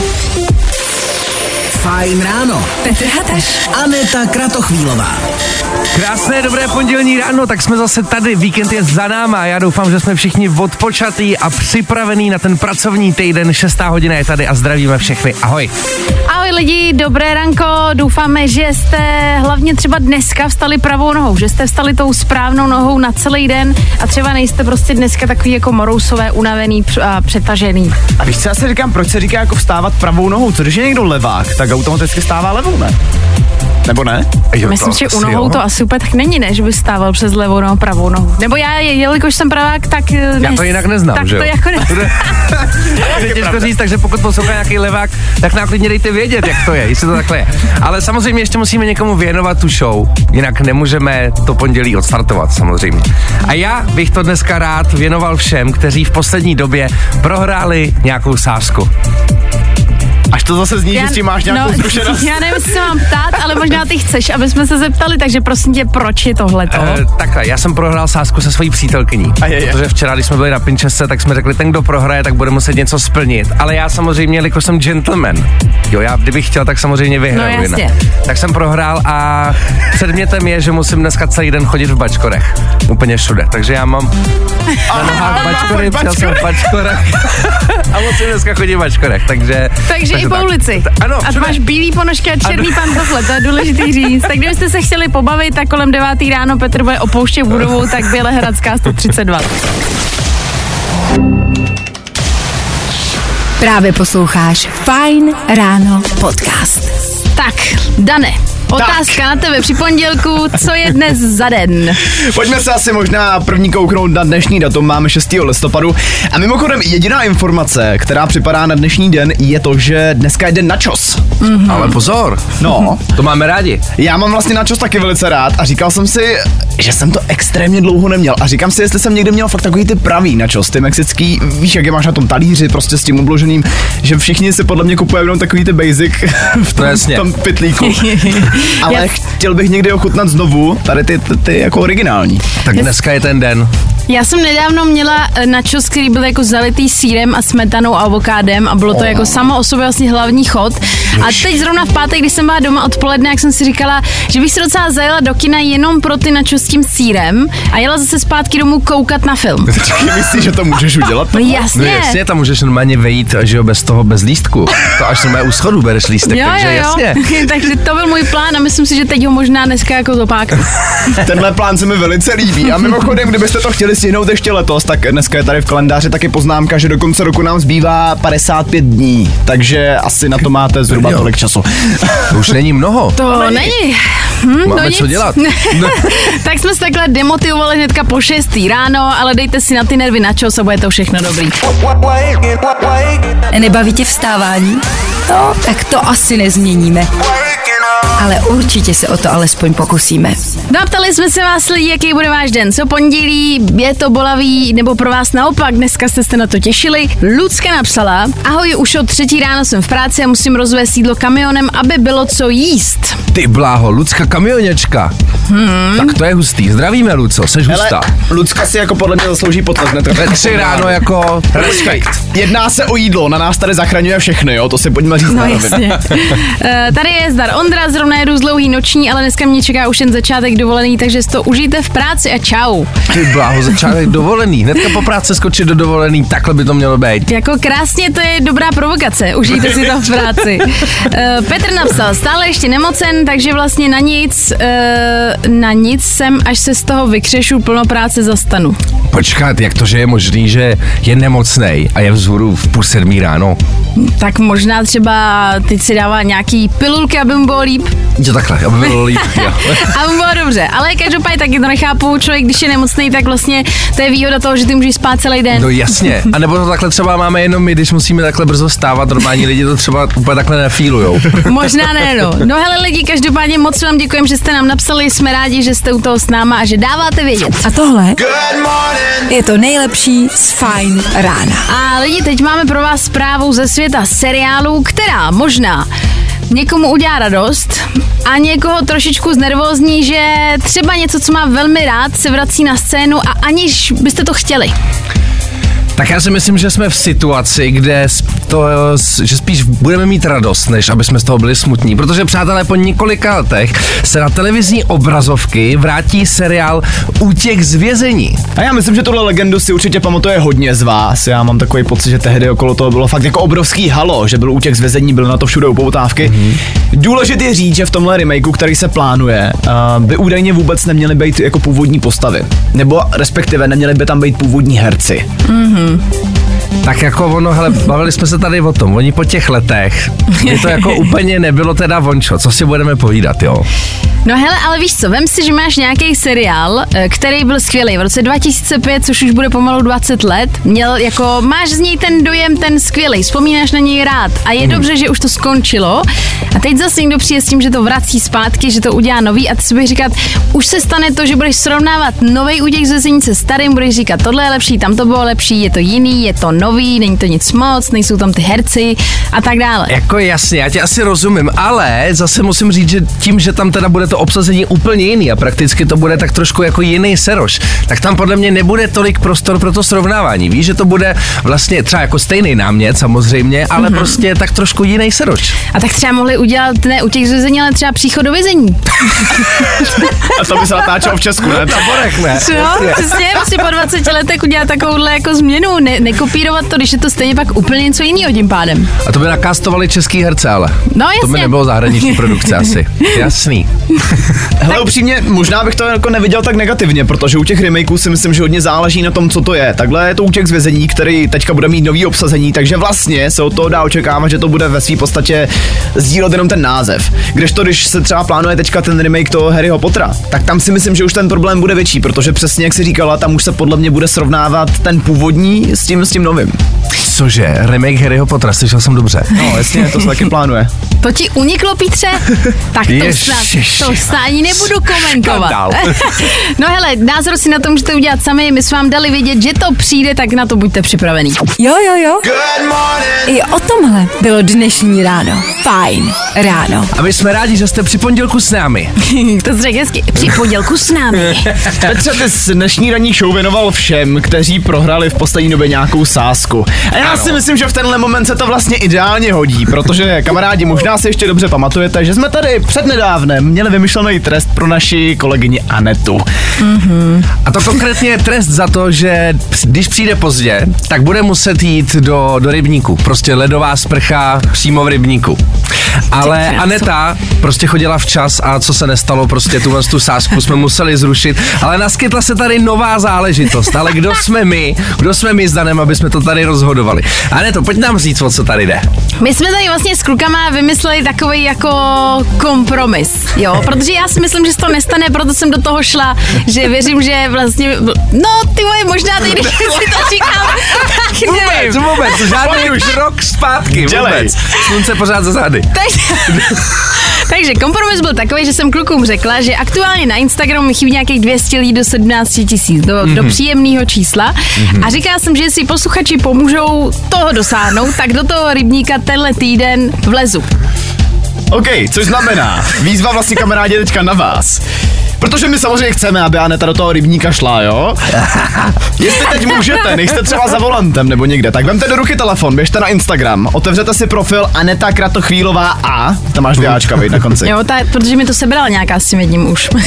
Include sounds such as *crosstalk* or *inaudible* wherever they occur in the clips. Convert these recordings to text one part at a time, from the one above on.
Thank you. Fajn ráno. Petr Hateš. Aneta Kratochvílová. Krásné dobré pondělní ráno, tak jsme zase tady, víkend je za náma, já doufám, že jsme všichni odpočatý a připravení na ten pracovní týden, 6. hodina je tady a zdravíme všechny, ahoj. Ahoj lidi, dobré ranko, doufáme, že jste hlavně třeba dneska vstali pravou nohou, že jste vstali tou správnou nohou na celý den a třeba nejste prostě dneska takový jako morousové, unavený a přetažený. A víš, co já si říkám, proč se říká jako vstávat pravou nohou? Co když je někdo levák, tak automaticky stává levou, ne? Nebo ne? Jo, Myslím, to že u nohou jo. to asi úplně tak není, ne, že by stával přes levou nohu, pravou nohu. Nebo já, jelikož jsem pravák, tak... Já to jinak neznám, tak že jo? to jako ne... *laughs* Je těžko říct, takže pokud poslouchá nějaký levák, tak nám klidně dejte vědět, jak to je, jestli to takhle je. Ale samozřejmě ještě musíme někomu věnovat tu show, jinak nemůžeme to pondělí odstartovat samozřejmě. A já bych to dneska rád věnoval všem, kteří v poslední době prohráli nějakou sázku. Až to zase zní, že s tím máš nějakou no, *laughs* zkušenost. Já nevím, se mám ptát, ale možná ty chceš, aby jsme se zeptali, takže prosím tě, proč je tohleto? E, takhle, já jsem prohrál sázku se svojí přítelkyní. A je, je. Protože včera, když jsme byli na Pinchese, tak jsme řekli, ten, kdo prohraje, tak bude muset něco splnit. Ale já samozřejmě, jelikož jsem gentleman, jo, já kdybych chtěl, tak samozřejmě vyhraju. No, jasně. Tak jsem prohrál a předmětem je, že musím dneska celý den chodit v bačkorech. Úplně všude. Takže já mám na nohách bačkory, přijel jsem v bačkorech *laughs* a musím dneska chodit v bačkorech. Takže, Takže i po tak. ulici. Ano, a máš bílý ponožky a černý pantofle, to je důležitý *laughs* říct. Tak kdybyste se chtěli pobavit, tak kolem 9. ráno Petr bude opouštět budovu, tak Bělehradská 132. Právě posloucháš Fine Ráno podcast. Tak, Dane, otázka na tebe při pondělku, co je dnes za den? Pojďme se asi možná první kouknout na dnešní datum, máme 6. listopadu. A mimochodem jediná informace, která připadá na dnešní den, je to, že dneska je den načos. Ale pozor, No, to máme rádi. já mám vlastně načos taky velice rád a říkal jsem si, že jsem to extrémně dlouho neměl. A říkám si, jestli jsem někdy měl fakt takový ty pravý načos, ty mexický, víš, jak je máš na tom talíři, prostě s tím obloženým, že všichni si podle mě kupují jenom takový ty basic *laughs* v tom, v tom pytlíku. *laughs* Ale Já- chtěl bych někdy ochutnat znovu tady ty, ty, ty jako originální. Tak dneska je ten den. Já jsem nedávno měla eh, načos, který byl jako zalitý sírem a smetanou a avokádem a bylo to jako samo o sobě vlastně hlavní chod. A teď zrovna v pátek, když jsem byla doma odpoledne, jak jsem si říkala, že bych si docela zajela do kina jenom pro ty načos s tím sírem a jela zase zpátky domů koukat na film. *laughs* Myslíš, že to můžeš udělat? No No jasně. jasně, tam můžeš normálně vejít, že jo, bez toho, bez lístku. To až normálně u schodu bereš lístek, Jo, takže jo, jo. jasně. *laughs* takže to byl můj plán a myslím si, že teď ho možná dneska jako zopáknu. *laughs* Tenhle plán se mi velice líbí. A mimochodem, kdybyste to chtěli stihnout ještě letos, tak dneska je tady v kalendáři taky poznámka, že do konce roku nám zbývá 55 dní. Takže asi na to máte zhruba tolik času. To už není mnoho. To není. Hm, Máme no co nic. dělat. *laughs* tak jsme se takhle demotivovali hnedka po 6. ráno, ale dejte si na ty nervy na čos a bude to všechno dobrý. Nebaví tě vstávání? No, tak to asi nezměníme. Ale určitě se o to alespoň pokusíme. No a ptali jsme se vás lidi, jaký bude váš den. Co pondělí, je to bolavý, nebo pro vás naopak, dneska jste se na to těšili. Lucka napsala, ahoj, už od třetí ráno jsem v práci a musím rozvést sídlo kamionem, aby bylo co jíst. Ty bláho, Lucka kamionečka. Hmm. Tak to je hustý. Zdravíme, Luco, seš hustá. Lucka si jako podle mě zaslouží potlesk. ne? Ve tři ráno jako respekt. Jedná se o jídlo, na nás tady zachraňuje všechny, jo, to si pojďme říct No jasně. *laughs* Eh, Tady je zdar Ondra, zrovna jedu z dlouhý noční, ale dneska mě čeká už jen začátek dovolený, takže si to užijte v práci a čau. Ty bláho, začátek dovolený. Hnedka po práci skočit do dovolený, takhle by to mělo být. Jako krásně, to je dobrá provokace, užijte si to v práci. *laughs* Eh, Petr napsal, stále ještě nemocen, takže vlastně na nic, eh, na nic jsem, až se z toho vykřešu, plno práce zastanu. Počkat, jak to, že je možný, že je nemocnej a je vzhůru v půl sedmí ráno? Tak možná třeba teď si dává nějaký pilulky, aby mu bylo líp. Jo, takhle, aby bylo *laughs* líp. jo. A bylo dobře, ale každopádně taky to nechápu, člověk, když je nemocný, tak vlastně to je výhoda toho, že ty můžeš spát celý den. No jasně. A nebo to takhle třeba máme jenom my, když musíme takhle brzo stávat, normální lidi to třeba úplně takhle nefílujou. *laughs* Možná ne, no. No hele lidi, každopádně moc vám děkujeme, že jste nám napsali, jsme rádi, že jste u toho s náma a že dáváte vědět. A tohle je to nejlepší z Fine rána. A lidi, teď máme pro vás zprávu ze světa seriálů, která možná někomu udělá radost a někoho trošičku znervózní, že třeba něco, co má velmi rád, se vrací na scénu a aniž byste to chtěli. Tak já si myslím, že jsme v situaci, kde to, že spíš budeme mít radost, než aby jsme z toho byli smutní. Protože přátelé, po několika letech se na televizní obrazovky vrátí seriál Útěk z vězení. A já myslím, že tuhle legendu si určitě pamatuje hodně z vás. Já mám takový pocit, že tehdy okolo toho bylo fakt jako obrovský halo, že byl útěk z vězení, byl na to všude upoutávky. Mm-hmm. Důležité je říct, že v tomhle remakeu, který se plánuje, uh, by údajně vůbec neměly být jako původní postavy. Nebo respektive neměly by tam být původní herci. Mm-hmm. Tak jako ono, hele, bavili jsme se tady o tom, oni po těch letech, kdy to jako *laughs* úplně nebylo teda vončo, co si budeme povídat, jo? No hele, ale víš co, vem si, že máš nějaký seriál, eh, který byl skvělý v roce 2005, což už bude pomalu 20 let. Měl jako, máš z něj ten dojem, ten skvělý, vzpomínáš na něj rád a je hmm. dobře, že už to skončilo. A teď zase někdo přijde s tím, že to vrací zpátky, že to udělá nový a ty si budeš říkat, už se stane to, že budeš srovnávat nový úděk z se starým, budeš říkat, tohle je lepší, tam to bylo lepší, je to jiný, je to nový, není to nic moc, nejsou tam ty herci a tak dále. Jako jasně, já tě asi rozumím, ale zase musím říct, že tím, že tam teda bude to obsazení úplně jiný a prakticky to bude tak trošku jako jiný seroš, tak tam podle mě nebude tolik prostor pro to srovnávání. Víš, že to bude vlastně třeba jako stejný námět samozřejmě, ale mm-hmm. prostě tak trošku jiný seroš. A tak třeba mohli udělat ne u těch zvězení, ale třeba příchod do vězení. a to by se natáčelo v Česku, ne? Taborech, ne? No, přesně, prostě po 20 letech udělat takovouhle jako změnu, ne, nekopírovat to, když je to stejně pak úplně něco jiného tím pádem. A to by nakástovali český herce, ale. No jasně. To by nebylo zahraniční produkce asi. *laughs* Jasný. *laughs* Hele, upřímně, možná bych to jako neviděl tak negativně, protože u těch remakeů si myslím, že hodně záleží na tom, co to je. Takhle je to útěk z vězení, který teďka bude mít nový obsazení, takže vlastně se od toho dá očekávat, že to bude ve své podstatě sdílet jenom ten název. Kdežto, když se třeba plánuje teďka ten remake toho Harryho Pottera, tak tam si myslím, že už ten problém bude větší, protože přesně jak si říkala, tam už se podle mě bude srovnávat ten původní s tím, s tím novým. Cože? Remake Harryho Pottera, slyšel jsem dobře. No, jasně, to se taky plánuje. To ti uniklo, Pítře? Tak to snad, to snad ani nebudu komentovat. *laughs* no hele, názor si na to můžete udělat sami, my jsme vám dali vědět, že to přijde, tak na to buďte připravený. Jo, jo, jo. I o tomhle bylo dnešní ráno. Fajn ráno. A my jsme rádi, že jste při pondělku s námi. *laughs* to jsi řekl hezky. Při pondělku s námi. *laughs* Petře, ty dnešní ranní show věnoval všem, kteří prohrali v poslední době nějakou sásku. A já ano. si myslím, že v tenhle moment se to vlastně ideálně hodí, protože kamarádi, možná si ještě dobře pamatujete, že jsme tady přednedávnem měli vymyšlený trest pro naši kolegyni Anetu. Mm-hmm. A to konkrétně je trest za to, že když přijde pozdě, tak bude muset jít do, do rybníku. Prostě ledová sprcha přímo v rybníku. Ale Aneta prostě chodila včas a co se nestalo, prostě tu tu sásku jsme museli zrušit. Ale naskytla se tady nová záležitost. Ale kdo jsme my? Kdo jsme my s Danem, aby jsme to tady rozhodovali? Aneto, pojď nám říct, o co tady jde. My jsme tady vlastně s klukama vymysleli takový jako kompromis, jo, protože já si myslím, že se to nestane, proto jsem do toho šla, že věřím, že vlastně, no ty moje, možná teď, když *laughs* si to říkám, tak nevím. Vůbec, vůbec, žádný už rok zpátky, vůbec. Slunce pořád za zády. *laughs* Takže kompromis byl takový, že jsem klukům řekla, že aktuálně na Instagramu mi chybí nějakých 200 lidí do 17 tisíc, do, mm-hmm. do mhm. příjemného čísla. Mm-hmm. A říkala jsem, že si posluchači pomůžou toho dosáhnout, tak do toho rybníka tenhle týden vlezu. OK, což znamená, výzva vlastně kamarádi teďka na vás. Protože my samozřejmě chceme, aby Aneta do toho rybníka šla, jo? *laughs* Jestli teď můžete, nejste třeba za volantem nebo někde, tak vemte do ruky telefon, běžte na Instagram, otevřete si profil Aneta Kratochvílová A, tam máš dvě Ačka, na konci. Jo, ta, protože mi to sebrala nějaká s tím jedním už. *laughs*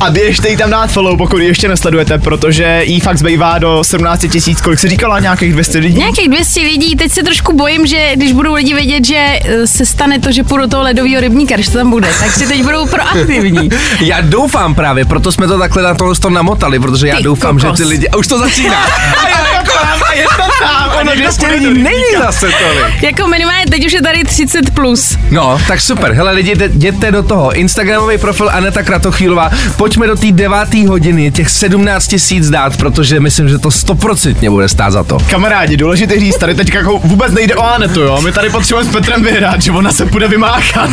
a běžte jí tam dát follow, pokud ji ještě nesledujete, protože jí fakt zbývá do 17 tisíc, kolik se říkala, nějakých 200 lidí? Nějakých 200 lidí, teď se trošku bojím, že když budou lidi vědět, že eh, se stane to, že půjdu do toho ledového rybníka, když to tam bude, tak si teď budou proaktivní. *laughs* já doufám právě, proto jsme to takhle na tohle to namotali, protože já ty doufám, kokos. že ty lidi... A už to začíná. *laughs* a jako, je to tam. Ono 200 lidí není zase tolik. Jako minimálně teď už je tady 30 plus. No, tak super. Hele lidi, jděte do toho. Instagramový profil Aneta Kratochvílová. Pojďme do té deváté hodiny těch 17 tisíc dát, protože myslím, že to stoprocentně bude stát za to. Kamarádi, důležité říct, tady teď jako vůbec nejde o Anetu, jo? My tady potřebujeme s Petrem vyhrát, že ona se bude vymáchat.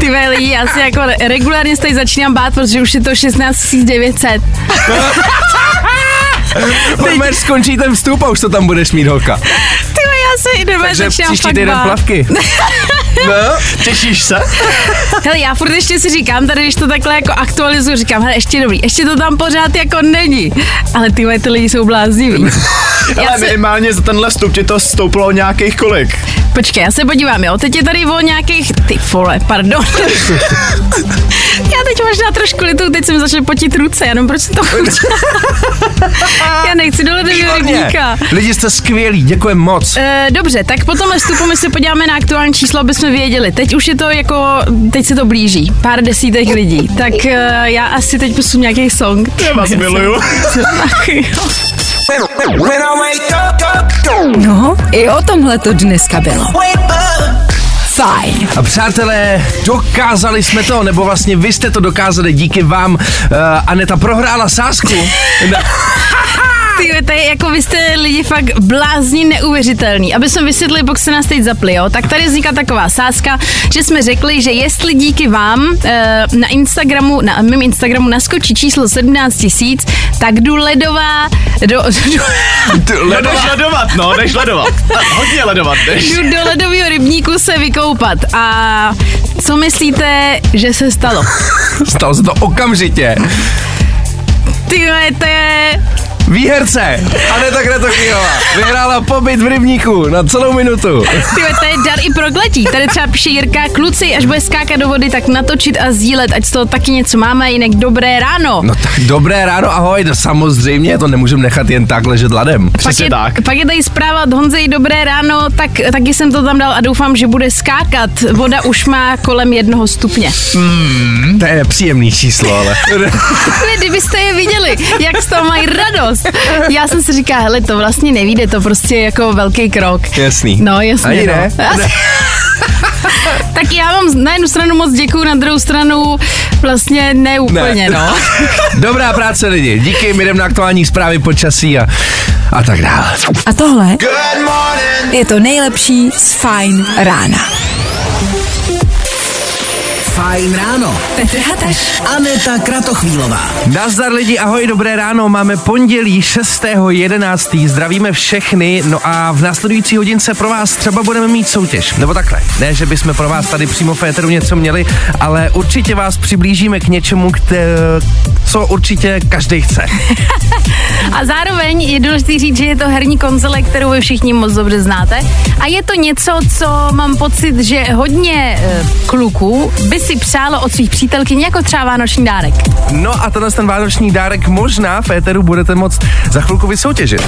Ty lidi, já si jako regulárně tady začínám bát, protože už je to 16 900. *laughs* Teď skončí ten vstup a už to tam budeš mít holka. Ty já se i Takže začínám příští týden plavky. *laughs* No, *laughs* těšíš se? Hele, já furt ještě si říkám, tady když to takhle jako aktualizuju, říkám, hele, ještě dobrý, ještě to tam pořád jako není. Ale ty ty lidi jsou blázniví. *laughs* Ale se- minimálně za tenhle stup ti to stouplo o nějakých kolik. Počkej, já se podívám, jo. Teď je tady o nějakých... Ty vole, pardon. *laughs* já teď možná trošku litu, teď jsem začal potit ruce, jenom proč jsem to já nechci do ledového rybníka. Lidi jste skvělí, děkujeme moc. E, dobře, tak po tomhle vstupu my se podíváme na aktuální číslo, aby jsme věděli. Teď už je to jako, teď se to blíží, pár desítek lidí. Tak e, já asi teď posunu nějaký song. Já vás miluju. No, i o tomhle to dneska bylo. Fajn. A přátelé, dokázali jsme to, nebo vlastně vy jste to dokázali, díky vám. Uh, Aneta prohrála sásku. *laughs* Ty, to je jako vy jste lidi fakt blázni neuvěřitelný. Aby jsme vysvětlili, pokud se nás teď zapli, jo, tak tady vzniká taková sázka, že jsme řekli, že jestli díky vám eh, na Instagramu, na mém Instagramu naskočí číslo 17 tisíc, tak jdu ledová, do, *laughs* No, jdeš ledovat, no, jdeš ledovat. *laughs* Hodně ledovat, jdeš. jdu do ledového rybníku se vykoupat. A co myslíte, že se stalo? Stalo se to okamžitě. Ty to je... Výherce, Aneta Kratochvílová, vyhrála pobyt v rybníku na celou minutu. Ty to je dar i prokletí. Tady třeba píše Jirka, kluci, až bude skákat do vody, tak natočit a sdílet, ať z toho taky něco máme, jinak dobré ráno. No tak dobré ráno, ahoj, no samozřejmě, to nemůžeme nechat jen tak ležet ladem. pak, Přesně je, tak. pak je tady zpráva od Honzej, dobré ráno, tak taky jsem to tam dal a doufám, že bude skákat. Voda už má kolem jednoho stupně. To je příjemný číslo, ale. *laughs* Vy, kdybyste je viděli, jak z toho mají radost. Já jsem si říkala, hele, to vlastně nevíde, to prostě je jako velký krok. Jasný. No, jasně. Ani no. ne? *laughs* tak já vám na jednu stranu moc děkuju, na druhou stranu vlastně ne úplně, Ne. no. *laughs* Dobrá práce lidi, díky, my jdeme na aktuální zprávy počasí a, a tak dále. A tohle je to nejlepší z Fajn rána. Fajn ráno. Petr Hateš. Aneta Kratochvílová. Nazdar lidi, ahoj, dobré ráno, máme pondělí 6.11. Zdravíme všechny, no a v následující hodince pro vás třeba budeme mít soutěž, nebo takhle. Ne, že bychom pro vás tady přímo v éteru něco měli, ale určitě vás přiblížíme k něčemu, kte, co určitě každý chce. *laughs* A zároveň je důležité říct, že je to herní konzole, kterou vy všichni moc dobře znáte. A je to něco, co mám pocit, že hodně e, kluků by si přálo od svých přítelkyň jako třeba vánoční dárek. No a tenhle ten vánoční dárek možná v éteru budete moct za chvilku vysoutěžit.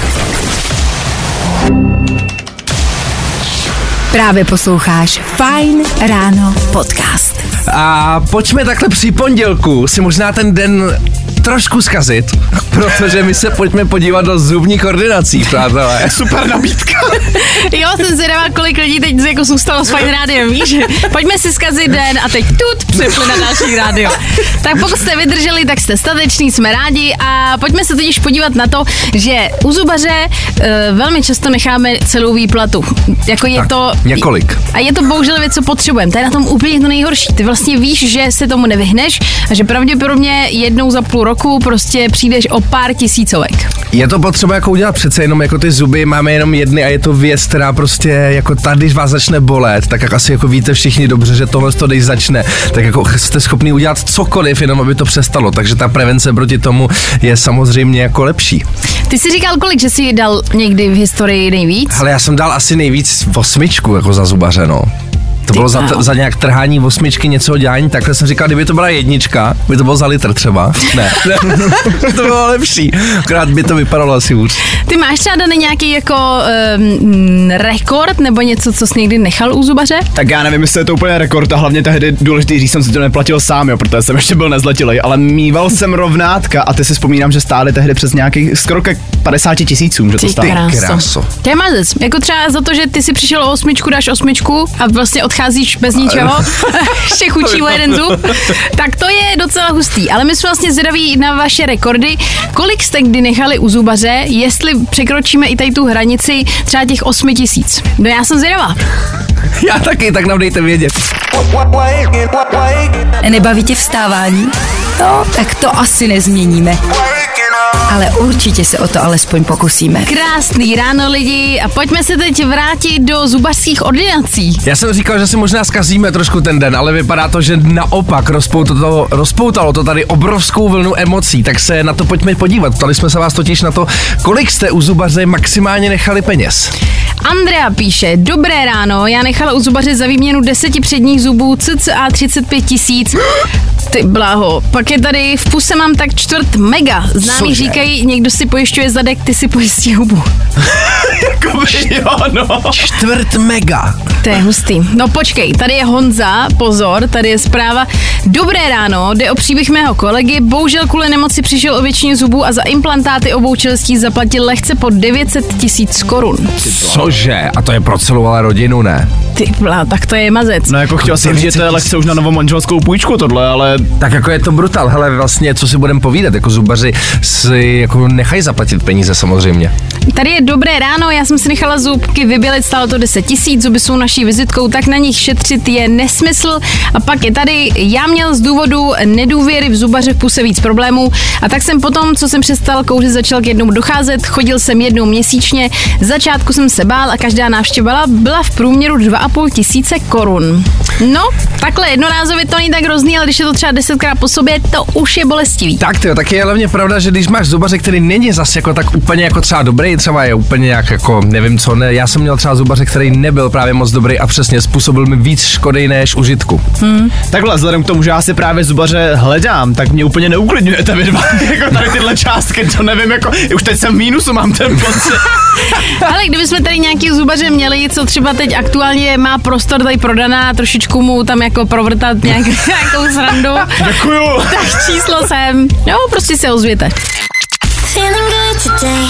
Právě posloucháš Fajn ráno podcast. A pojďme takhle při pondělku si možná ten den trošku zkazit, protože my se pojďme podívat do zubních ordinací, přátelé. *laughs* Super nabídka. Jo, jsem zvědavá, kolik lidí teď jako zůstalo s Fine Rádiem, víš? Pojďme si zkazit den a teď tut přepli na další rádio. Tak pokud jste vydrželi, tak jste stateční, jsme rádi a pojďme se totiž podívat na to, že u zubaře e, velmi často necháme celou výplatu. Jako je Tak, to... několik. A je to bohužel věc, co potřebujeme. To je na tom úplně to nejhorší. Ty vlastně víš, že se tomu nevyhneš a že pravděpodobně jednou za půl roku prostě přijdeš o pár tisícovek. Je to potřeba jako udělat přece jenom jako ty zuby, máme jenom jedny a je to věc, která prostě jako tady, když vás začne bolet, tak jak asi jako víte všichni dobře, že tohle to když začne, tak jako jste schopni udělat cokoliv, jenom aby to přestalo, takže ta prevence proti tomu je samozřejmě jako lepší. Ty jsi říkal, kolik, že jsi dal někdy v historii nejvíc? Ale já jsem dal asi nejvíc osmičku jako za zubaře, no. To bylo za, bláho. za nějak trhání osmičky, něco dělání, takhle jsem říkal, kdyby to byla jednička, by to bylo za litr třeba. Ne, ne. *laughs* to bylo lepší. Akorát by to vypadalo asi hůř. Ty máš třeba daný nějaký jako um, rekord nebo něco, co jsi někdy nechal u zubaře? Tak já nevím, jestli je to úplně rekord a hlavně tehdy důležitý říct, jsem si to neplatil sám, jo, protože jsem ještě byl nezletilý, ale mýval jsem rovnátka a ty si vzpomínám, že stály tehdy přes nějakých skoro ke 50 tisícům, že to Ty stálo. kráso. kráso. To je mazec. Jako třeba za to, že ty si přišel o osmičku, dáš osmičku a vlastně odcházíš bez ničeho, *laughs* *laughs* ještě chučí o jeden zub, tak to je docela hustý. Ale my jsme vlastně zvědaví na vaše rekordy. Kolik jste kdy nechali u zubaře, jestli překročíme i tady tu hranici třeba těch 8 tisíc? No já jsem zvědavá. *laughs* Já taky, tak nám dejte vědět. Nebaví tě vstávání? No, tak to asi nezměníme. Ale určitě se o to alespoň pokusíme. Krásný ráno lidi a pojďme se teď vrátit do zubařských ordinací. Já jsem říkal, že si možná zkazíme trošku ten den, ale vypadá to, že naopak rozpoutalo to, rozpoutalo to tady obrovskou vlnu emocí, tak se na to pojďme podívat. Ptali jsme se vás totiž na to, kolik jste u zubaře maximálně nechali peněz. Andrea píše, dobré ráno, já nechala u zubaře za výměnu deseti předních zubů cca 35 tisíc. Ty bláho, pak je tady, v puse mám tak čtvrt mega. Známí Cože? říkají, někdo si pojišťuje zadek, ty si pojistí hubu. *laughs* Jakoby, jo, no. Čtvrt mega. To je hustý. No počkej, tady je Honza, pozor, tady je zpráva. Dobré ráno, jde o příběh mého kolegy. Bohužel kvůli nemoci přišel o většině zubů a za implantáty obou čelistí zaplatil lehce pod 900 tisíc korun. Cože? A to je pro celou ale rodinu, ne? Ty blá, tak to je mazec. No jako chtěl jsem říct, že to je lehce už na novou manželskou půjčku tohle, ale Tak jako je to brutal, hele vlastně, co si budeme povídat, jako zubaři si jako nechají zaplatit peníze samozřejmě. Tady je dobré ráno, já jsem si nechala zubky vybělit, stálo to 10 tisíc, zuby jsou naší vizitkou, tak na nich šetřit je nesmysl. A pak je tady, já měl z důvodu nedůvěry v zubaře v puse víc problémů a tak jsem potom, co jsem přestal kouřit, začal k jednomu docházet, chodil jsem jednou měsíčně, začátku jsem se bál a každá návštěva byla v průměru 2,5 tisíce korun. No, takhle jednorázově to není tak hrozný, ale když je to třeba desetkrát po sobě, to už je bolestivý. Tak to tak je hlavně pravda, že když máš zubaře, který není zase jako tak úplně jako třeba dobrý, třeba je úplně nějak jako nevím co, ne, já jsem měl třeba zubaře, který nebyl právě moc dobrý a přesně způsobil mi víc škody než užitku. takhle, vzhledem k tomu, že já si právě zubaře hledám, tak mě úplně neuklidňujete vy dva. *laughs* jako tady tyhle částky, to nevím, jako, už teď jsem v mínusu, mám ten pocit. *laughs* Ale kdybychom tady nějaký zubaře měli, co třeba teď aktuálně má prostor tady prodaná, trošičku mu tam jako provrtat *laughs* nějak, nějakou srandu, Děkuju. tak číslo sem. Jo, prostě se ozvěte. Feeling good today.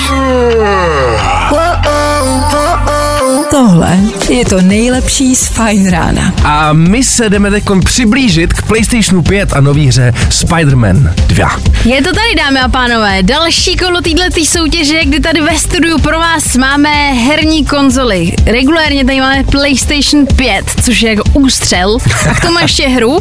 Tohle je to nejlepší z Fajn rána. A my se jdeme teď přiblížit k PlayStationu 5 a nový hře Spider-Man 2. Je to tady, dámy a pánové, další kolo této soutěže, kdy tady ve studiu pro vás máme herní konzoly. Regulérně tady máme PlayStation 5, což je jako ústřel. A k tomu ještě hru.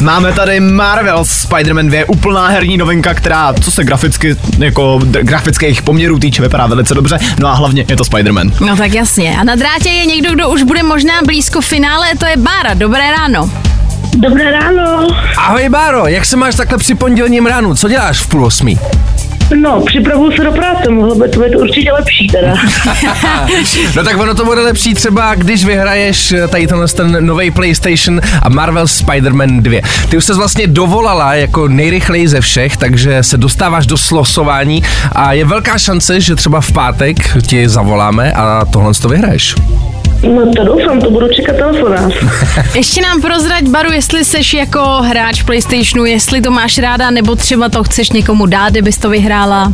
Máme tady Marvel Spider-Man 2, úplná herní novinka, která, co se graficky, jako d- grafických poměrů týče, vypadá velice dobře. No a hlavně je to Spider-Man. No tak jasně. A na drátě je někdo, kdo už bude možná blízko finále, to je Bára. Dobré ráno. Dobré ráno. Ahoj Báro, jak se máš takhle při pondělním ránu? Co děláš v půl osmí? No, připravuju se do práce, mohlo by to být určitě lepší teda. *laughs* No tak ono to bude lepší třeba, když vyhraješ eh, tady tenhle ten nový PlayStation a Marvel Spider-Man 2. Ty už se vlastně dovolala jako nejrychleji ze všech, takže se dostáváš do slosování a je velká šance, že třeba v pátek ti zavoláme a tohle to vyhraješ. No to doufám, to budu čekat telefonát. *laughs* Ještě nám prozrať, Baru, jestli seš jako hráč PlayStationu, jestli to máš ráda, nebo třeba to chceš někomu dát, kdybys to vyhrála.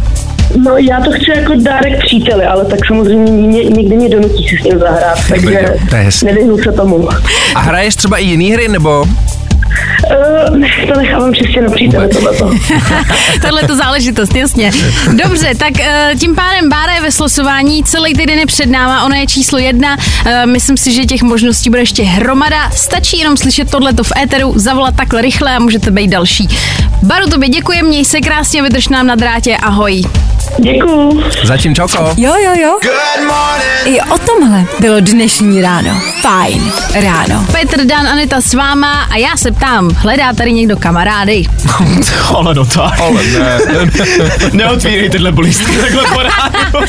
No já to chci jako dárek příteli, ale tak samozřejmě ně, někdy mě donutí si s ním zahrát, takže to je hezky. nevyhnu se tomu. A hraješ třeba i jiný hry, nebo? Uh, to nechávám čistě na příteli tohleto. *laughs* Tohle to záležitost, jasně. Dobře, tak eh, tím pádem Bára je ve slosování, celý týden je před náma, ona je číslo jedna. Eh, Myslím si, že těch možností bude ještě hromada. Stačí jenom slyšet tohleto v éteru, zavolat takhle rychle a můžete být další. Baru, tobě děkuji, měj se krásně, vydrž nám na drátě, ahoj. Děkuju. Zatím čoko. Jo, jo, jo. I o tomhle bylo dnešní ráno. Fajn ráno. Petr, Dan, Aneta s váma a já se ptám, hledá tady někdo kamarády? *laughs* Ale no tak. Ale ne. *laughs* Neotvírej tyhle bolístky takhle po. *laughs*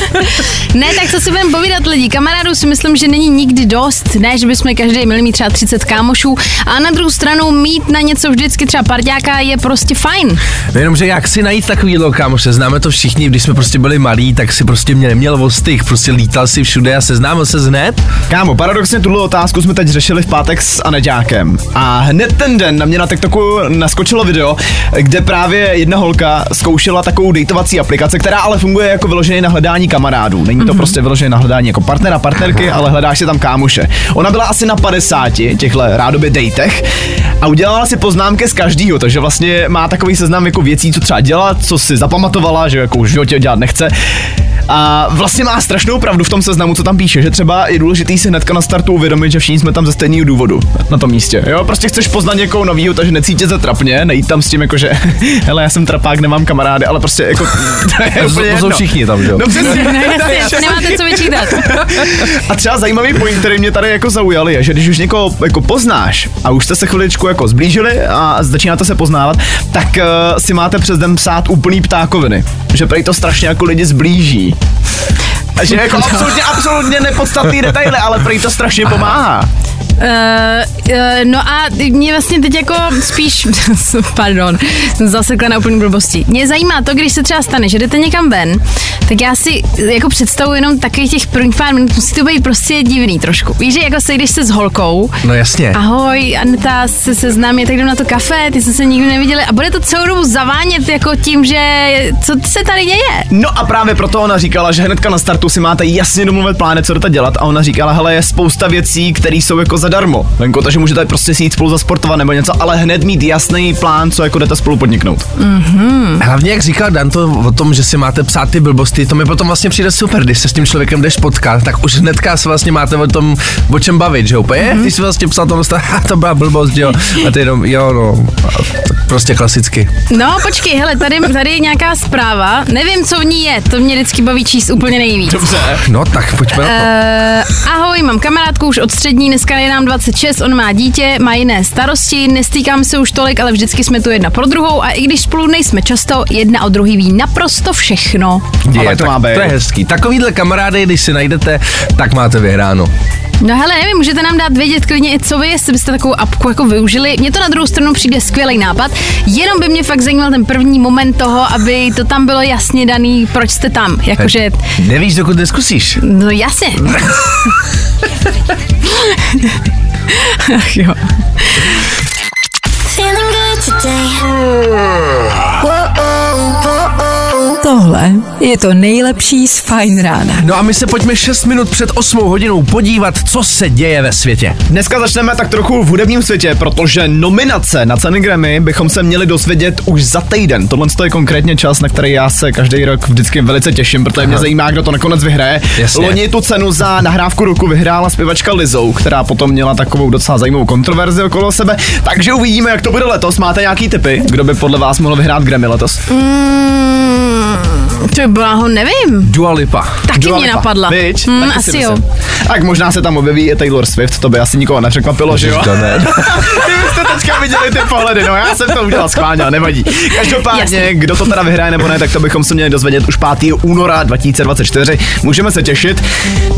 Ne, tak co si budeme povídat lidi. Kamarádů si myslím, že není nikdy dost. Ne, že bychom každý měli mít třeba 30 kámošů. A na druhou stranu mít na něco vždycky třeba parťáka je prostě fajn. No Jenomže jak si najít takovýhle kámoše, známe to všichni, když jsme prostě byli malí, tak si prostě mě neměl ostych, prostě lítal si všude a seznámil se hned. Kámo, paradoxně tuhle otázku jsme teď řešili v pátek s Aneďákem. A hned ten den na mě na TikToku naskočilo video, kde právě jedna holka zkoušela takovou dejtovací aplikaci, která ale funguje jako vyloženě na hledání kamarádů. Není to mm-hmm. prostě vyloženě na hledání jako partnera, partnerky, ale hledáš si tam kámoše. Ona byla asi na 50 těchto rádoby dejtech a udělala si poznámky z každého, takže vlastně má takový seznam jako věcí, co třeba dělat, co si zapamatovala, že jako už v životě dělat nechce. A vlastně má strašnou pravdu v tom seznamu, co tam píše, že třeba je důležitý si hnedka na startu uvědomit, že všichni jsme tam ze stejného důvodu na tom místě. Jo, prostě chceš poznat někoho novýho, takže necítit se trapně, nejít tam s tím jako, že *laughs* hele, já jsem trapák, nemám kamarády, ale prostě jako *laughs* to je To, úplně to jsou všichni tam, že jo? No přesně. *laughs* Jasně, nemáte co vyčítat. A třeba zajímavý point, který mě tady jako zaujal, je, že když už někoho jako poznáš a už jste se chviličku jako zblížili a začínáte se poznávat, tak uh, si máte přes den psát úplný ptákoviny. Že prej to strašně jako lidi zblíží. Že jako *laughs* absolutně, absolutně nepodstatný detaily, ale prej to strašně pomáhá. Uh, uh, no a mě vlastně teď jako spíš, *laughs* pardon, jsem zasekla na úplný blbosti. Mě zajímá to, když se třeba stane, že jdete někam ven, tak já si jako představuji jenom takových těch prvních pár minut, musí to být prostě divný trošku. Víš, že jako sejdeš se s holkou, No jasně. Ahoj, Aneta se seznámí, tak jdem na to kafe, ty jsme se nikdy neviděli a bude to celou dobu zavánět jako tím, že co se tady děje? No a právě proto ona říkala, že hnedka na startu si máte jasně domluvit plány, co jdete dělat. A ona říkala, hele, je spousta věcí, které jsou jako zadarmo. Venko, takže můžete prostě si jít spolu zasportovat nebo něco, ale hned mít jasný plán, co jako jdete spolu podniknout. Hlavně, jak říkal Dan to o tom, že si máte psát ty blbosti, to mi potom vlastně přijde super, když se s tím člověkem jdeš potkat, tak už hnedka se vlastně máte o tom, o čem bavit, že jo? úplně, mm-hmm. ty jsi vlastně psal tomu, *laughs* to byla blbost, jo, a ty jenom, jo, no, prostě klasicky. No, počkej, hele, tady, tady je nějaká zpráva, nevím, co v ní je, to mě vždycky baví číst úplně nejvíc. Dobře. No tak pojďme na to. Uh, ahoj, mám kamarádku už od střední, dneska je nám 26, on má dítě, má jiné starosti, nestýkám se už tolik, ale vždycky jsme tu jedna pro druhou a i když spolu nejsme často, jedna o druhý ví naprosto všechno. Ale to tak, má být. to je hezký. Takovýhle kamarády, když si najdete, tak máte vyhráno. No hele, nevím, můžete nám dát vědět klidně i co vy, jestli byste takovou apku jako využili. Mně to na druhou stranu přijde skvělý nápad, jenom by mě fakt zajímal ten první moment toho, aby to tam bylo jasně daný, proč jste tam. Jakože, Nevíš, dokud neskusíš. no jasně. Ach *laughs* jo. Feeling good today. Tohle je to nejlepší z Fajn rána. No a my se pojďme 6 minut před 8 hodinou podívat, co se děje ve světě. Dneska začneme tak trochu v hudebním světě, protože nominace na ceny Grammy bychom se měli dozvědět už za týden. Tohle je konkrétně čas, na který já se každý rok vždycky velice těším, protože mě zajímá, kdo to nakonec vyhraje. Jasně. Loni tu cenu za nahrávku roku vyhrála zpěvačka Lizou, která potom měla takovou docela zajímavou kontroverzi okolo sebe. Takže uvidíme, jak to bude letos. Máte nějaký tipy, kdo by podle vás mohl vyhrát Grammy letos? Mm, to byla ho nevím. Dua Lipa. Taky Dua mě Lipa. napadla. Viď? Hmm, Taky si asi jo. Tak možná se tam objeví i Taylor Swift, to by asi nikoho nepřekvapilo, že jo? To ne. *laughs* Kdybyste teďka viděli ty pohledy, no já jsem to udělal schválně, ale nevadí. Každopádně, Jasně. kdo to teda vyhraje nebo ne, tak to bychom se měli dozvědět už 5. února 2024. Můžeme se těšit.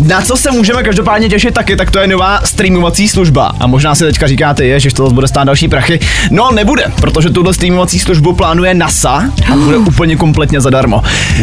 Na co se můžeme každopádně těšit taky, tak to je nová streamovací služba. A možná si teďka říkáte, je, že to bude stát další prachy. No nebude, protože tuhle streamovací službu plánuje NASA a bude *gasps* úplně kompletně zadarmo.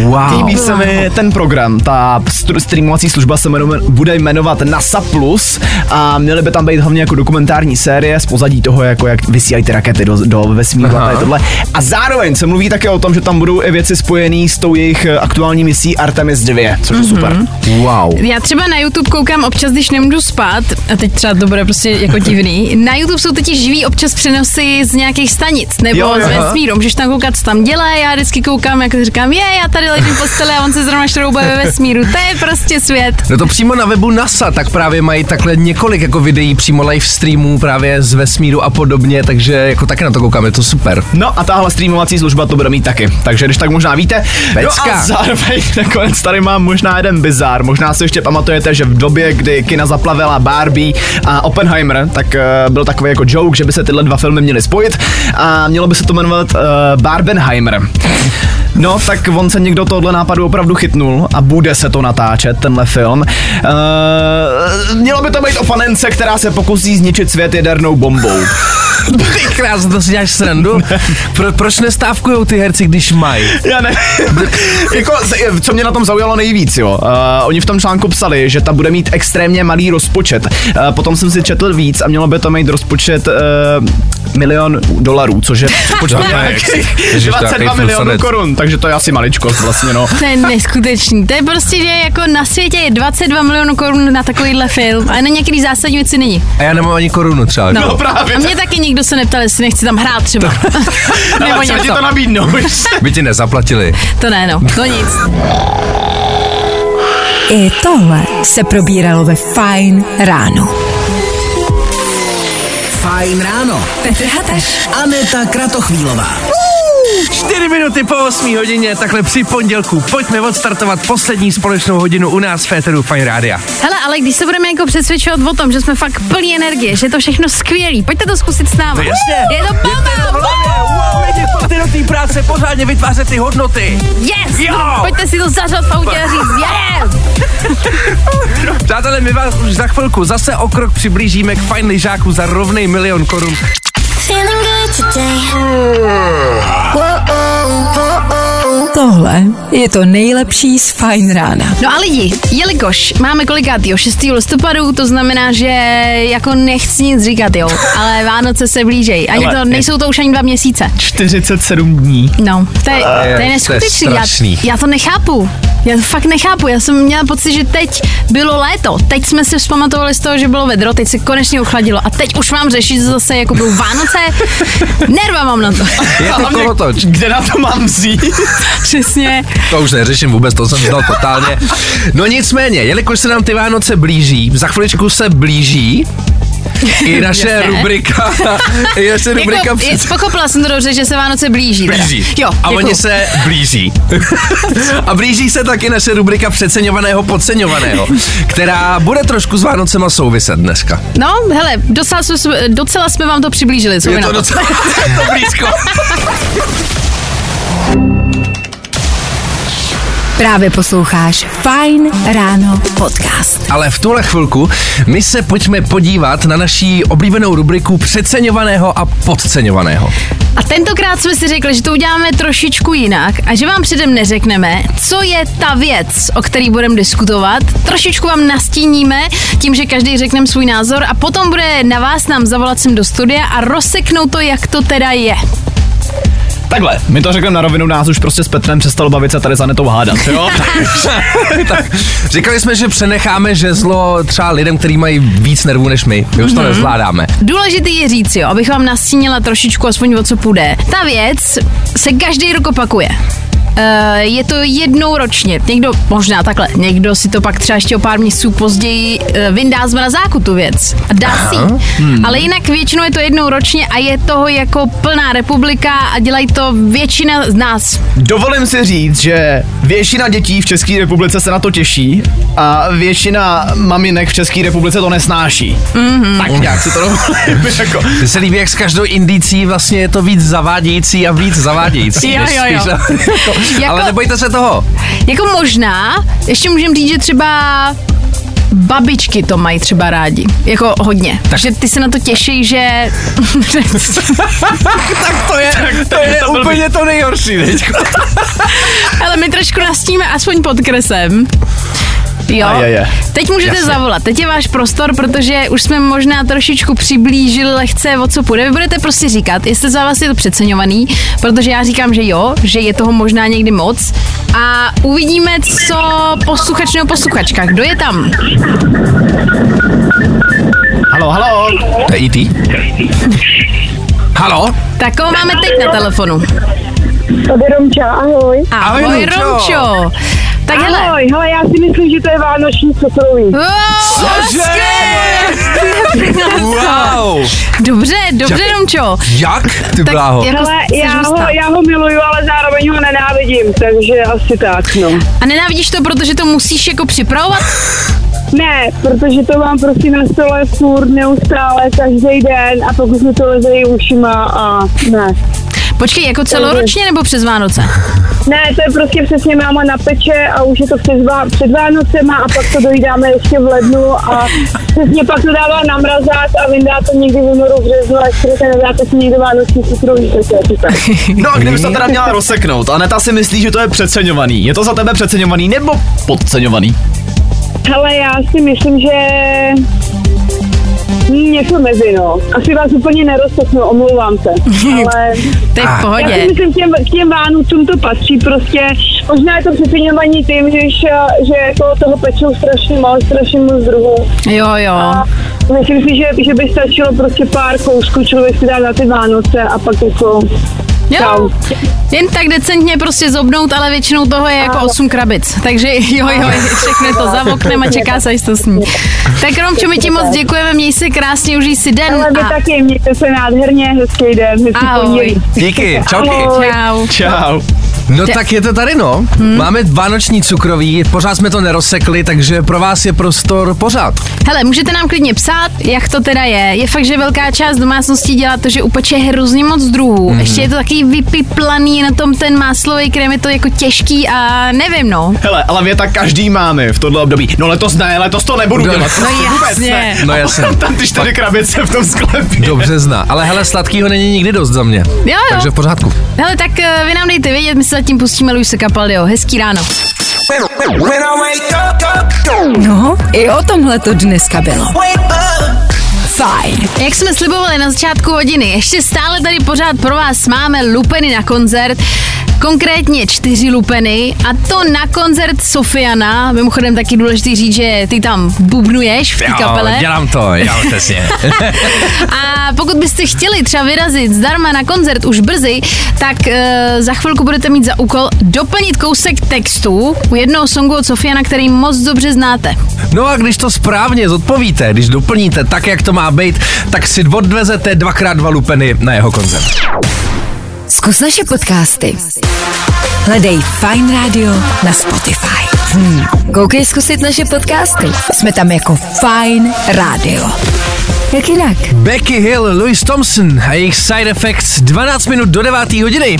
Wow. Líbí se mi ten program, ta streamovací služba se jmenuje, bude jmenovat NASA Plus a měly by tam být hlavně jako dokumentární série z pozadí toho, jako jak vysílají ty rakety do, do vesmíru a tohle. A zároveň se mluví také o tom, že tam budou i věci spojené s tou jejich eh, aktuální misí Artemis 2, což je super. Wow. Já třeba na YouTube koukám občas, když nemůžu spát, a teď třeba to bude prostě jako divný. Na YouTube jsou totiž živý občas přenosy z nějakých stanic nebo jo. z vesmíru. Můžeš tam koukat, co tam dělá. Já vždycky koukám, jak říkám, je, já tady ležím v posteli a on se zrovna šroubuje ve vesmíru. To je prostě svět. No to přímo na webu NASA, tak právě mají takhle několik jako videí přímo live streamů právě z vesmíru a podobně, takže jako taky na to koukám, je to super. No a tahle streamovací služba to bude mít taky. Takže když tak možná víte. No Pecka. a zároveň *laughs* nakonec tady mám možná jeden bizár. Možná si ještě pamatujete, že v době, kdy kina zaplavila Barbie a Oppenheimer, tak uh, byl takový jako joke, že by se tyhle dva filmy měly spojit a mělo by se to jmenovat uh, Barbenheimer. No, tak on se někdo tohle nápadu opravdu chytnul a bude se to natáčet, tenhle film. Uh, mělo by to být o panence, která se pokusí zničit svět jadernou bombou. *laughs* Ty krás, to si děláš srandu? Pro, proč nestávkujou ty herci, když mají? Já ne. *laughs* jako, co mě na tom zaujalo nejvíc, jo. Uh, oni v tom článku psali, že ta bude mít extrémně malý rozpočet. Uh, potom jsem si četl víc a mělo by to mít rozpočet uh, milion dolarů, což je je 22 jaký milionů korun, takže to je asi maličkost vlastně, no. To je neskutečný. To je prostě, že jako na světě je 22 milionů korun na takovýhle film a na některý zásadní věci není. A já nemám ani korunu třeba. No, No právě A mě taky nikdo se neptal, jestli nechci tam hrát třeba. *laughs* *laughs* Nebo Ale třeba ti něco. to nabídnou. *laughs* By ti nezaplatili. To ne, no. To nic. I tohle se probíralo ve Fine ráno. Fajn ráno. Petr Hataš. Aneta Kratochvílová. Čtyři minuty po 8 hodině, takhle při pondělku. Pojďme odstartovat poslední společnou hodinu u nás v Féteru Fine Rádia. Hele, ale když se budeme jako přesvědčovat o tom, že jsme fakt plní energie, že je to všechno skvělý, pojďte to zkusit s námi. No jasně. Je to bomba! pojďte do té práce, pořádně vytvářet ty hodnoty. Yes! Jo! Pojďte si to zařad v autě a říct *laughs* yes! Přátelé, my vás už za chvilku zase o krok přiblížíme k fajn lyžáku za rovnej milion korun. Feeling good today. Tohle je to nejlepší z Fine rána. No a lidi, jelikož máme kolikátýho 6. listopadu, to znamená, že jako nechci nic říkat, jo, *laughs* ale Vánoce se blížejí. Ani Ale to, je- nejsou to už ani dva měsíce. 47 dní. No, to je, to je to je neskutečný. strašný. Já, já to nechápu. Já to fakt nechápu. Já jsem měla pocit, že teď bylo léto. Teď jsme se vzpamatovali z toho, že bylo vedro, teď se konečně uchladilo. A teď už mám řešit, že zase jako budou Vánoce. *laughs* Nerva mám na to. Je to kolotoč. Kde na to mám vzít? *laughs* Přesně. To už neřeším vůbec, to jsem vzdal totálně. No nicméně, jelikož se nám ty Vánoce blíží, za chviličku se blíží i *laughs* naše rubrika, i naše rubrika Jako, před- pochopila jsem to dobře, že se Vánoce blíží. teda. blíží. Jo, a děkuju. oni se blíží. *laughs* a blíží se taky naše rubrika přeceňovaného, podceňovaného, která bude trošku s Vánocema souviset dneska. No, hele, docela jsme, docela jsme vám to přiblížili. Co *laughs* Je to docela to blízko. Právě posloucháš Fine ráno podcast. Ale v tuhle chvilku my se pojďme podívat na naší oblíbenou rubriku přeceňovaného a podceňovaného. A tentokrát jsme si řekli, že to uděláme trošičku jinak a že vám předem neřekneme, co je ta věc, o který budeme diskutovat. Trošičku vám nastíníme tím, že každý řekneme svůj názor a potom bude na vás nám zavolat sem do studia a rozseknout to, jak to teda je. Takhle, my to řekneme na rovinu, nás už prostě s Petrem přestalo bavit se tady za netou hádat, jo? *laughs* *laughs* tak, říkali jsme, že přenecháme žezlo třeba lidem, kteří mají víc nervů než my. My už to nezvládáme. Důležitý je říct, jo, abych vám nastínila trošičku aspoň o co půjde. Ta věc se každý rok opakuje. Uh, je to jednou ročně. Někdo, možná takhle, někdo si to pak třeba ještě o pár měsíců později uh, vyndá z mrazáku tu věc a dá si ji. Hmm. Ale jinak většinou je to jednou ročně a je toho jako plná republika a dělají to většina z nás. Dovolím si říct, že většina dětí v České republice se na to těší a většina maminek v České republice to nesnáší. Mm-hmm. Tak nějak si to dovolím. *laughs* jako. Mně se líbí, jak s každou indicí vlastně je to víc zavádějící a víc zavádějící. Jo, jo, jo. *laughs* Jako- Ale nebojte se toho. Jako možná, ještě můžeme říct, že třeba babičky to mají třeba rádi. Jako hodně. Tak. Že ty se na to těší, že... *laughs* Tak to je, to je to úplně to nejhorší. *laughs* Ale my trošku nastíme aspoň pod kresem. Jo, A je, je. teď můžete Jasně. zavolat, teď je váš prostor, protože už jsme možná trošičku přiblížili lehce, o co půjde. Vy budete prostě říkat, jestli za vás je to přeceňovaný, protože já říkám, že jo, že je toho možná někdy moc. A uvidíme, co posluchač nebo posluchačka, kdo je tam? Halo, halo. To je E.T. Halo? Tak koho máme teď na telefonu? Tady Romča, ahoj. Ahoj, Ahoj, Ahoj Romčo. Romčo. Tak hele. Ahoj, hele, já si myslím, že to je vánoční cukroví. Cože? *laughs* Wow! Dobře, dobře, Romčo. Jak? Ty bláho. jako Hele, já ho, já ho miluju, ale zároveň ho nenávidím, takže asi tak, no. A nenávidíš to, protože to musíš jako připravovat? *laughs* Ne, protože to mám prostě na stole furt, neustále, každý den a pokud mi to leze i ušima a ne. Počkej, jako celoročně nebo přes Vánoce? *laughs* Ne, to je prostě přesně máma napeče a už je to před, Vá- před Vánocema a pak to dojídáme ještě v lednu a *laughs* přesně pak to dává na mrazák a vyndá to někdy v únoru, v březnu a ještě se nedáte si někdo vánoční cukroví. *laughs* No a kdybys to teda měla rozseknout, Aneta si myslí, že to je přeceňovaný. Je to za tebe přeceňovaný nebo podceňovaný? Hele, já si myslím, že něco mezi, no. Asi vás úplně nerozseknu, omlouvám se. *laughs* Ale To je v já si pohodě. myslím, k těm, k těm Vánocům to patří prostě. Možná je to přeceňovaní tím, že, že jako toho pečou strašně moc, strašně moc druhů. Jo, jo. A myslím si, že, že by stačilo prostě pár kousků člověk si dát na ty Vánoce a pak jako Jo, jen tak decentně prostě zobnout, ale většinou toho je jako 8 krabic. Takže jo, jo, všechno to za oknem a čeká se, až to sní. Tak Romčo, my ti moc děkujeme, měj se krásně, užij si den. Ale vy a taky, mějte se nádherně, hezký den, hezký Ahoj. pondělí. Díky, *laughs* čauky. čau. Čau. No tak je to tady, no. Máme vánoční cukroví, pořád jsme to nerozsekli, takže pro vás je prostor pořád. Hele, můžete nám klidně psát, jak to teda je. Je fakt, že velká část domácností dělá to, že upeče hrozně moc druhů. Mm. Ještě je to taky vypiplaný na tom ten máslový krém, je to jako těžký a nevím, no. Hele, ale věta každý máme v tohle období. No letos ne, letos to nebudu No, dělat. no prostě vůbec jasně. No jasně. Tam ty čtyři krabice v tom sklepě. Dobře zná, ale hele, sladkýho není nikdy dost za mě. Jo, jo. Takže v pořádku. Hele, tak eh, vy nám dejte vědět, my se zatím pustíme Luise Capaldio. Hezký ráno. No, i o tomhle to dneska bylo. Fajn. Jak jsme slibovali na začátku hodiny, ještě stále tady pořád pro vás máme lupeny na koncert. Konkrétně čtyři lupeny a to na koncert Sofiana. Mimochodem taky důležitý říct, že ty tam bubnuješ v té kapele. dělám to, dělám *laughs* přesně. A pokud byste chtěli třeba vyrazit zdarma na koncert už brzy, tak e, za chvilku budete mít za úkol doplnit kousek textu u jednoho songu od Sofiana, který moc dobře znáte. No a když to správně zodpovíte, když doplníte tak, jak to má být, tak si odvezete dvakrát dva lupeny na jeho koncert. Zkus naše podcasty. Hledej Fine Radio na Spotify. Hmm. Koukej zkusit naše podcasty. Jsme tam jako Fine Radio. Jak jinak? Becky Hill, Louis Thompson a jejich side effects 12 minut do 9. hodiny.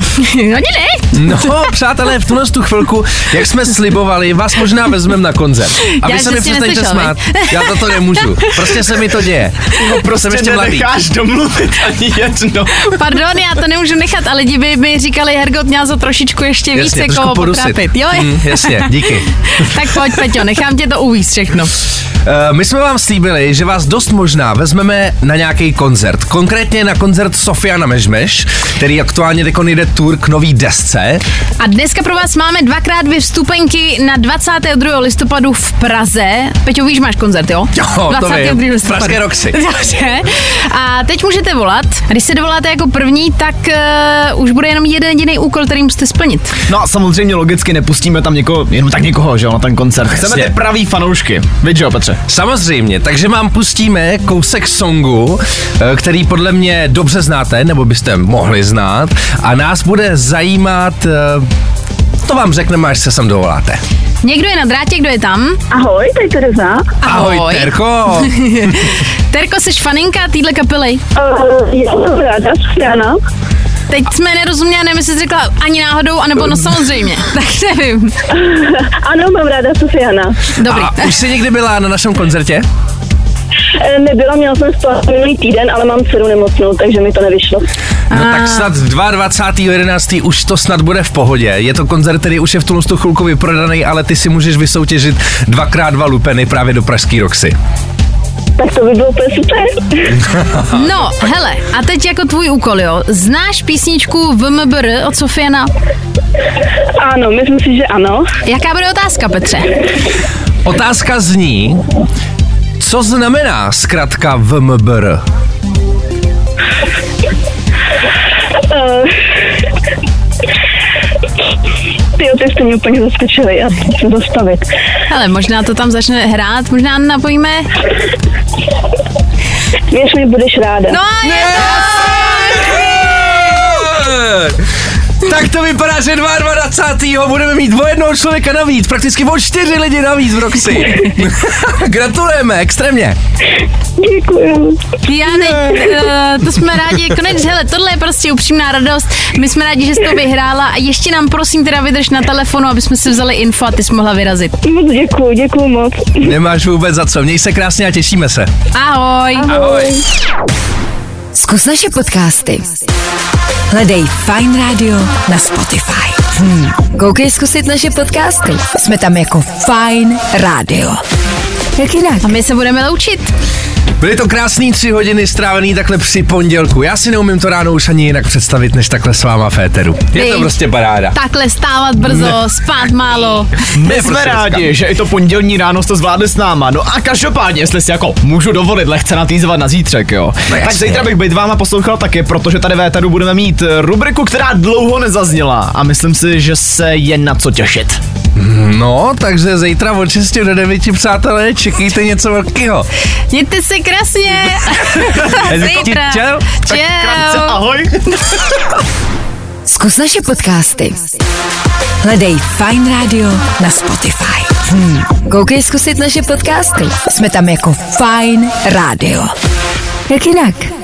*laughs* Hodiny? No, přátelé, v tuhle tu chvilku, jak jsme slibovali, vás možná vezmeme na koncert. A vy Já se jsem mi si přestaňte neslyšel, smát. *laughs* Já toto nemůžu. Prostě se mi to děje. No prostě Jsem ještě mladý. nenecháš domluvit ani jedno. Pardon, já to nemůžu nechat, ale lidi by mi říkali, Hergot měl za trošičku ještě víc Jasně, jako podusit. potrápit. Jo, Mm, jasně, díky. *laughs* tak pojď, Peťo, nechám tě to uvíct všechno. Uh, my jsme vám slíbili, že vás dost možná vezmeme na nějaký koncert. Konkrétně na koncert Sofiana Mežmeš, který aktuálně teď jde tour k nový desce. A dneska pro vás máme dvakrát dvě vstupenky na 22. listopadu v Praze. Peťo, víš, máš koncert, jo? Jo, to 22. vím. listopadu. Pražské Roxy. *laughs* Dobře. A teď můžete volat. A když se dovoláte jako první, tak uh, už bude jenom jeden jediný úkol, který musíte splnit. No a samozřejmě logicky nepustíme tam někoho, jenom tak někoho, že jo, na ten koncert. Chceme ty pravý fanoušky. Víš, že jo, Petře? Samozřejmě, takže vám pustíme kousek songu, eh, který podle mě dobře znáte, nebo byste mohli znát. A nás bude zajímat, eh, to vám řekneme, až se sem dovoláte. Někdo je na drátě, kdo je tam? Ahoj, tady Tereza. Ahoj, Terko. *laughs* Terko, jsi faninka téhle kapely? Uh, já jsem ráda. Teď jsme nerozuměli, nevím, jestli jsi řekla ani náhodou, anebo no samozřejmě. *laughs* Tak nevím. *laughs* Ano, mám ráda Sofiana. Dobrý. A už jsi někdy byla na našem koncertě? E, nebyla, měla jsem spát minulý týden, ale mám dceru nemocnou, takže mi to nevyšlo. No tak snad 22.11. už to snad bude v pohodě. Je to koncert, který už je v tuhle tu chvilku vyprodaný, ale ty si můžeš vysoutěžit dvakrát dva lupeny právě do Pražský Roxy. Tak to by bylo úplně super. *laughs* No, hele, a teď jako tvůj úkol, jo. Znáš písničku VMBR od Sofiana? ano, myslím si, že ano. Jaká bude otázka, Petře? Otázka zní, co znamená zkrátka VMBR? Uh, ty ty jste mě úplně zaskočili, já to chci zastavit. Hele, možná to tam začne hrát, možná napojíme. Věř mi, budeš ráda. No a je Tak to vypadá, že 22. budeme mít o jednoho člověka navíc, prakticky o čtyři lidi navíc v Roxy. *laughs* Gratulujeme, extrémně. Děkuji. Já ne, uh, to jsme rádi, konec, hele, tohle je prostě upřímná radost. My jsme rádi, že jsi to vyhrála a ještě nám prosím teda vydrž na telefonu, aby jsme si vzali info a ty jsi mohla vyrazit. Moc děkuji, děkuji moc. Nemáš vůbec za co, měj se krásně a těšíme se. Ahoj. Ahoj. Zkus naše podcasty. Hledej Fine Radio na Spotify. Hmm. Koukej zkusit naše podcasty. Jsme tam jako Fine Radio. Jak jinak? A my se budeme loučit. Byly to krásné tři hodiny strávený takhle při pondělku. Já si neumím to ráno už ani jinak představit, než takhle s váma Féteru. Je to Ty. prostě paráda. Takhle stávat brzo, spát málo. My Ne, jsme prostě rádi, že i to pondělní ráno jste zvládli s náma. No a každopádně, jestli si jako můžu dovolit lehce natýzovat na zítřek, jo. No tak zítra bych být váma poslouchal taky, protože tady v budeme mít eh, rubriku, která dlouho nezazněla a myslím si, že se je na co těšit. No, takže zítra od 6 do 9, přátelé, čekejte něco velkého. Mějte se krásně. *laughs* Zítra. Čau. Krátce Čau. ahoj. *laughs* Zkus naše podcasty. Hledej Fine Radio na Spotify. Hmm. Koukej zkusit naše podcasty. Jsme tam jako Fine Radio. Jak jinak?